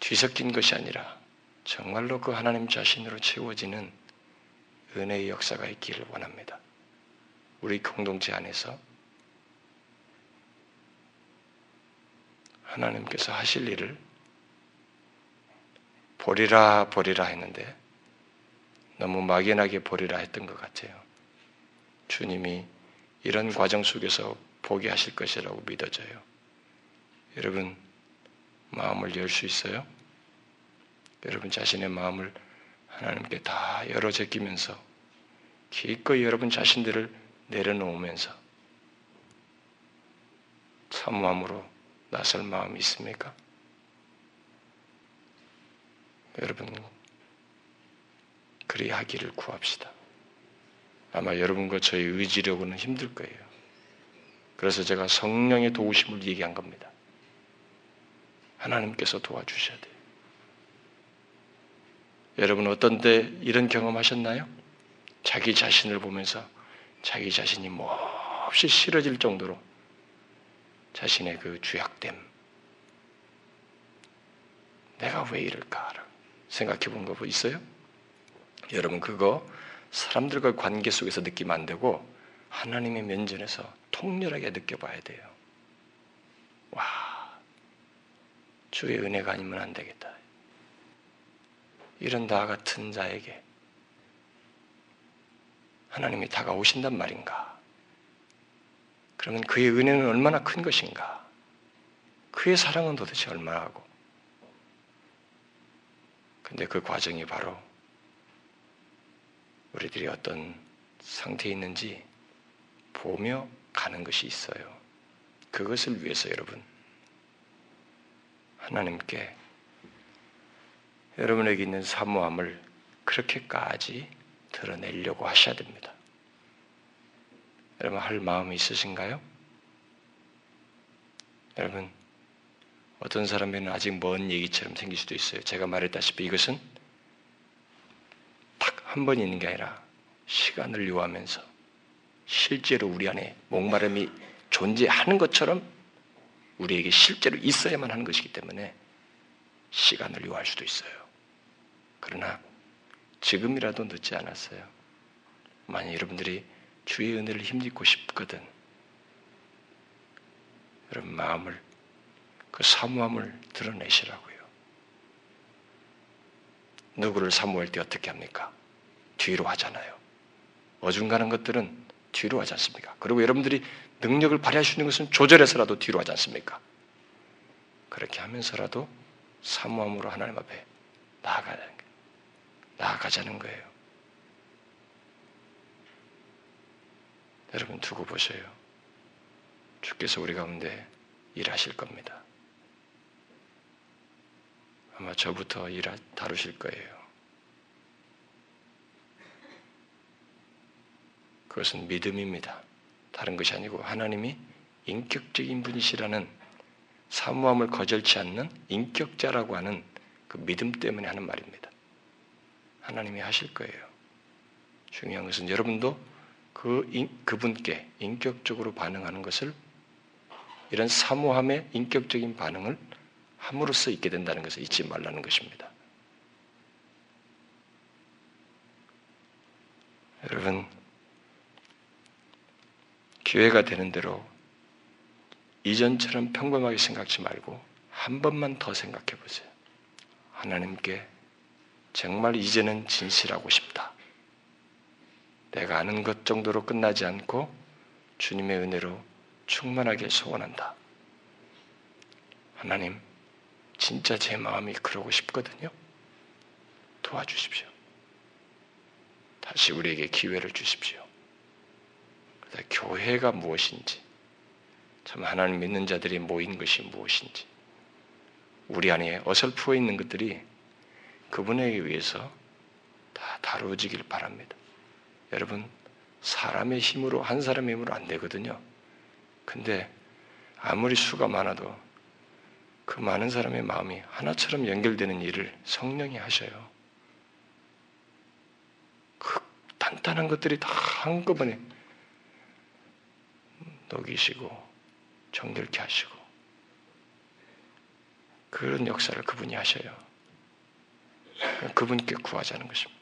뒤섞인 것이 아니라 정말로 그 하나님 자신으로 채워지는 은혜의 역사가 있기를 원합니다. 우리 공동체 안에서 하나님께서 하실 일을 보리라 보리라 했는데 너무 막연하게 보리라 했던 것 같아요. 주님이 이런 과정 속에서 보게 하실 것이라고 믿어져요. 여러분 마음을 열 수 있어요? 여러분 자신의 마음을 하나님께 다 열어 제끼면서 기꺼이 여러분 자신들을 내려놓으면서 사모함으로 나설 마음이 있습니까? 여러분 그리 하기를 구합시다. 아마 여러분과 저의 의지력은 힘들 거예요. 그래서 제가 성령의 도우심을 얘기한 겁니다. 하나님께서 도와주셔야 돼요. 여러분 어떤 때 이런 경험하셨나요? 자기 자신을 보면서 자기 자신이 몹시 싫어질 정도로 자신의 그 주약됨. 내가 왜 이럴까? 생각해 본 거 있어요? 여러분, 그거 사람들과 관계 속에서 느끼면 안 되고, 하나님의 면전에서 통렬하게 느껴봐야 돼요. 와, 주의 은혜가 아니면 안 되겠다. 이런 나 같은 자에게 하나님이 다가오신단 말인가? 그러면 그의 은혜는 얼마나 큰 것인가? 그의 사랑은 도대체 얼마나고? 근데 그 과정이 바로 우리들이 어떤 상태에 있는지 보며 가는 것이 있어요. 그것을 위해서 여러분, 하나님께 여러분에게 있는 사모함을 그렇게까지 드러내려고 하셔야 됩니다. 여러분 할 마음이 있으신가요? 여러분 어떤 사람에게는 아직 먼 얘기처럼 생길 수도 있어요. 제가 말했다시피 이것은 딱 한 번 있는 게 아니라 시간을 요하면서 실제로 우리 안에 목마름이 존재하는 것처럼 우리에게 실제로 있어야만 하는 것이기 때문에 시간을 요할 수도 있어요. 그러나 지금이라도 늦지 않았어요. 만약 여러분들이 주의 은혜를 힘입고 싶거든. 여러분 마음을 그 사모함을 드러내시라고요. 누구를 사모할 때 어떻게 합니까? 뒤로 하잖아요. 어중간한 것들은 뒤로 하지 않습니까? 그리고 여러분들이 능력을 발휘할 수 있는 것은 조절해서라도 뒤로 하지 않습니까? 그렇게 하면서라도 사모함으로 하나님 앞에 나아가는 거예요. 나아가자는 거예요. 여러분 두고 보세요. 주께서 우리 가운데 일하실 겁니다. 아마 저부터 일 다루실 거예요. 그것은 믿음입니다. 다른 것이 아니고 하나님이 인격적인 분이시라는 사무함을 거절치 않는 인격자라고 하는 그 믿음 때문에 하는 말입니다. 하나님이 하실 거예요. 중요한 것은 여러분도 그 인, 그분께 인격적으로 반응하는 것을 이런 사모함의 인격적인 반응을 함으로써 있게 된다는 것을 잊지 말라는 것입니다. 여러분 기회가 되는 대로 이전처럼 평범하게 생각지 말고 한 번만 더 생각해 보세요. 하나님께 정말 이제는 진실하고 싶다. 내가 아는 것 정도로 끝나지 않고 주님의 은혜로 충만하게 소원한다. 하나님, 진짜 제 마음이 그러고 싶거든요. 도와주십시오. 다시 우리에게 기회를 주십시오. 교회가 무엇인지, 참 하나님 믿는 자들이 모인 것이 무엇인지, 우리 안에 어설프어 있는 것들이 그분에게 의해서 다 다루어지길 바랍니다. 여러분, 사람의 힘으로, 한 사람의 힘으로 안 되거든요. 근데 아무리 수가 많아도 그 많은 사람의 마음이 하나처럼 연결되는 일을 성령이 하셔요. 그 단단한 것들이 다 한꺼번에 녹이시고 정결케 하시고 그런 역사를 그분이 하셔요. 그분께 구하자는 것입니다.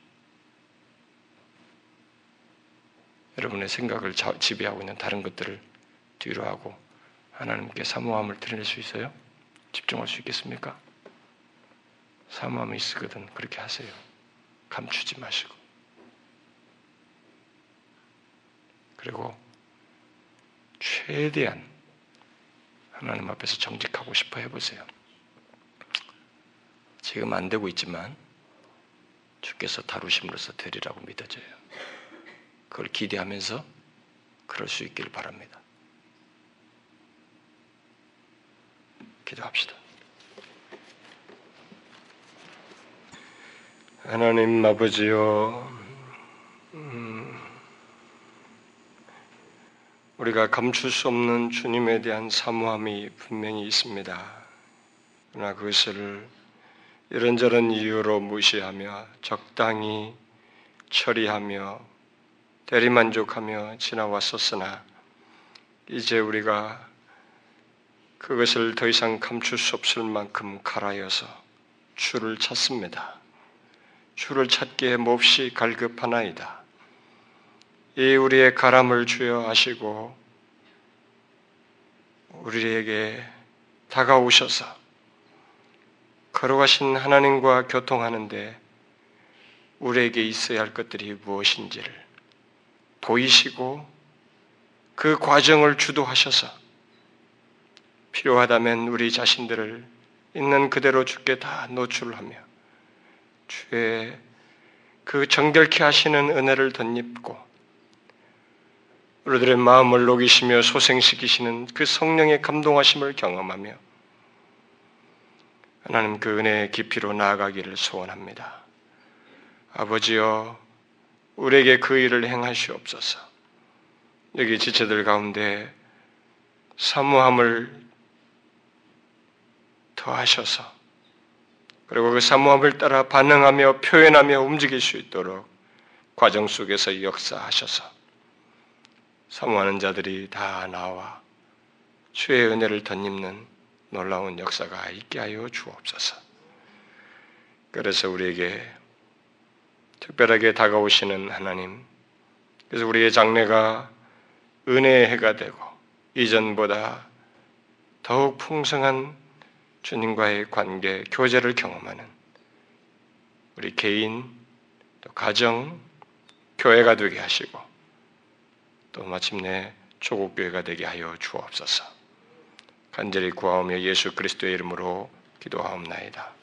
여러분의 생각을 지배하고 있는 다른 것들을 뒤로 하고 하나님께 사모함을 드릴 수 있어요? 집중할 수 있겠습니까? 사모함이 있거든 그렇게 하세요. 감추지 마시고. 그리고 최대한 하나님 앞에서 정직하고 싶어 해보세요. 지금 안 되고 있지만 주께서 다루심으로써 되리라고 믿어져요. 그걸 기대하면서 그럴 수 있길 바랍니다. 기도합시다. 하나님 아버지요, 음, 우리가 감출 수 없는 주님에 대한 사모함이 분명히 있습니다. 그러나 그것을 이런저런 이유로 무시하며 적당히 처리하며 대리만족하며 지나왔었으나 이제 우리가 그것을 더 이상 감출 수 없을 만큼 갈아여서 주를 찾습니다. 주를 찾기에 몹시 갈급하나이다. 이 우리의 가람을 주여 아시고 우리에게 다가오셔서 걸어가신 하나님과 교통하는데 우리에게 있어야 할 것들이 무엇인지를 보이시고 그 과정을 주도하셔서 필요하다면 우리 자신들을 있는 그대로 주께 다 노출하며 주의 그 정결케 하시는 은혜를 덧입고 우리들의 마음을 녹이시며 소생시키시는 그 성령의 감동하심을 경험하며 하나님 그 은혜의 깊이로 나아가기를 소원합니다. 아버지여, 우리에게 그 일을 행하시옵소서. 여기 지체들 가운데 사무함을 더하셔서 그리고 그 사무함을 따라 반응하며 표현하며 움직일 수 있도록 과정 속에서 역사하셔서 사모하는 자들이 다 나와 주의 은혜를 덧입는 놀라운 역사가 있게 하여 주옵소서. 그래서 우리에게 특별하게 다가오시는 하나님, 그래서 우리의 장래가 은혜의 해가 되고 이전보다 더욱 풍성한 주님과의 관계, 교제를 경험하는 우리 개인, 또 가정, 교회가 되게 하시고 또 마침내 조국교회가 되게 하여 주옵소서. 간절히 구하오며 예수 그리스도의 이름으로 기도하옵나이다.